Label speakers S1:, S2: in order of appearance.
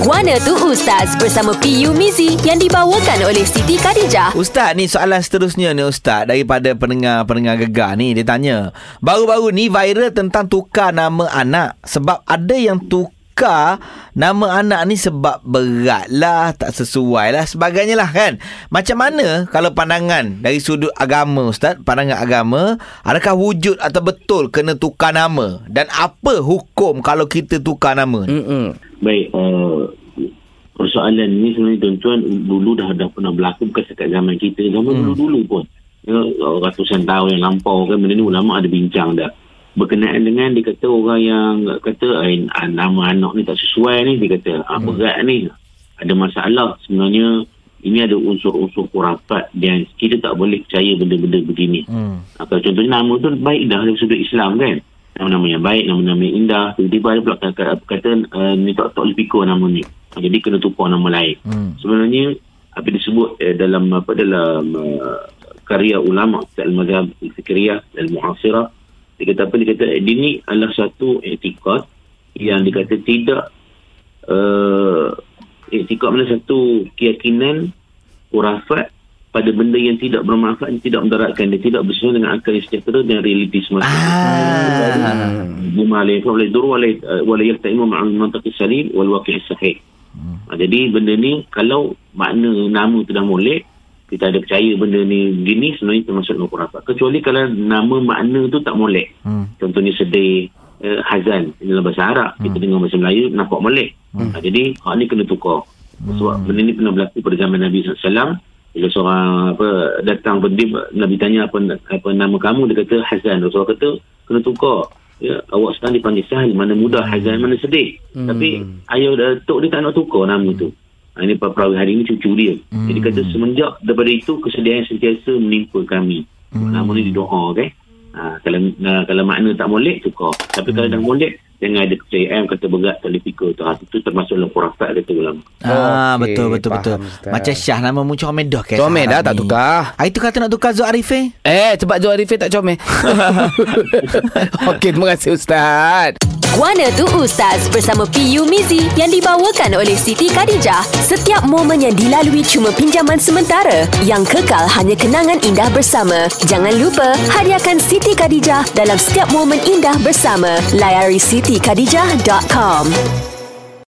S1: Guana tu Ustaz bersama PU Mizi yang dibawakan oleh Siti Khadijah.
S2: Ustaz ni soalan seterusnya ni Ustaz daripada pendengar-pendengar gegar ni dia tanya baru-baru ni viral tentang tukar nama anak sebab ada yang tukar nama anak ni sebab berat lah tak sesuai lah sebagainya lah kan macam mana kalau pandangan dari sudut agama Ustaz pandangan agama adakah wujud atau betul kena tukar nama dan apa hukum kalau kita tukar nama ni?
S3: Mm-mm.
S4: Baik, uh, persoalan ni sebenarnya tuan-tuan dulu dah dah pernah berlaku bukan setakat zaman kita, zaman hmm. dulu-dulu pun. Ya, ratusan tahun yang lampau kan benda ni ulama ada bincang dah. Berkenaan dengan dia kata orang yang kata ah, nama anak ni tak sesuai ni dia kata ah, berat ni ada masalah sebenarnya ini ada unsur-unsur kurafat dan kita tak boleh percaya benda-benda begini.
S2: Hmm.
S4: Ha, kalau contohnya nama tu baik dah dari sudut Islam kan. Nama-nama yang baik, nama-nama yang indah. Tiba-tiba ada pula kata, kata, uh, ni tak, tak boleh pikul nama ni. Jadi kena tukar nama lain.
S2: Hmm.
S4: Sebenarnya apa disebut eh, dalam apa dalam uh, karya ulama al-mazhab al-fikriyah al-mu'asirah dia kata apa dia kata eh, ini adalah satu etikad yang dikata tidak uh, etikad mana satu keyakinan kurafat pada benda yang tidak bermanfaat yang tidak mendaratkan dia tidak bersesuaian dengan akal yang sejahtera dan realiti semasa
S2: Ah.
S4: bima la yafa wala yadur wala wala yaltaimu ma'al mantaqi salim wal waqi' sahih Ha, jadi benda ni kalau makna nama tu dah molek kita ada percaya benda ni gini sebenarnya termasuk nama kurafat kecuali kalau nama makna tu tak molek
S2: Hmm.
S4: contohnya sedih uh, hazan dalam bahasa Arab kita dengar bahasa Melayu nampak molek ha, jadi hak ni kena tukar sebab benda ni pernah berlaku pada zaman Nabi SAW bila seorang apa datang berdim Nabi tanya apa apa nama kamu dia kata Hazan Rasulullah kata kena tukar. Ya awak sekarang dipanggil Sahal mana mudah Hazan mana sedih. Tapi ayah datuk dia tak nak tukar nama tu. Ha, ini perawi hari ini cucu dia. Jadi kata semenjak daripada itu kesedihan sentiasa menimpa kami. Nama ni didoa okay? Ha, kalau uh, kalau makna tak molek tukar. Tapi kalau dah molek jangan ada kepercayaan kata berat fikir tu ha, itu termasuk dalam kurafat kata ulama
S2: Ah
S3: Okey,
S2: betul betul betul.
S3: Ustaz.
S2: Macam Syah nama mu comel dah ke?
S3: Comel dah, tak tukar.
S2: Ah itu kata nak tukar Zul Arifin.
S3: Eh, sebab Zul Arifin tak comel. Okey, terima kasih Ustaz.
S1: Guana tu Ustaz bersama PU Mizi yang dibawakan oleh Siti Khadijah. Setiap momen yang dilalui cuma pinjaman sementara. Yang kekal hanya kenangan indah bersama. Jangan lupa hadiahkan Siti Khadijah dalam setiap momen indah bersama. Layari sitikadijah.com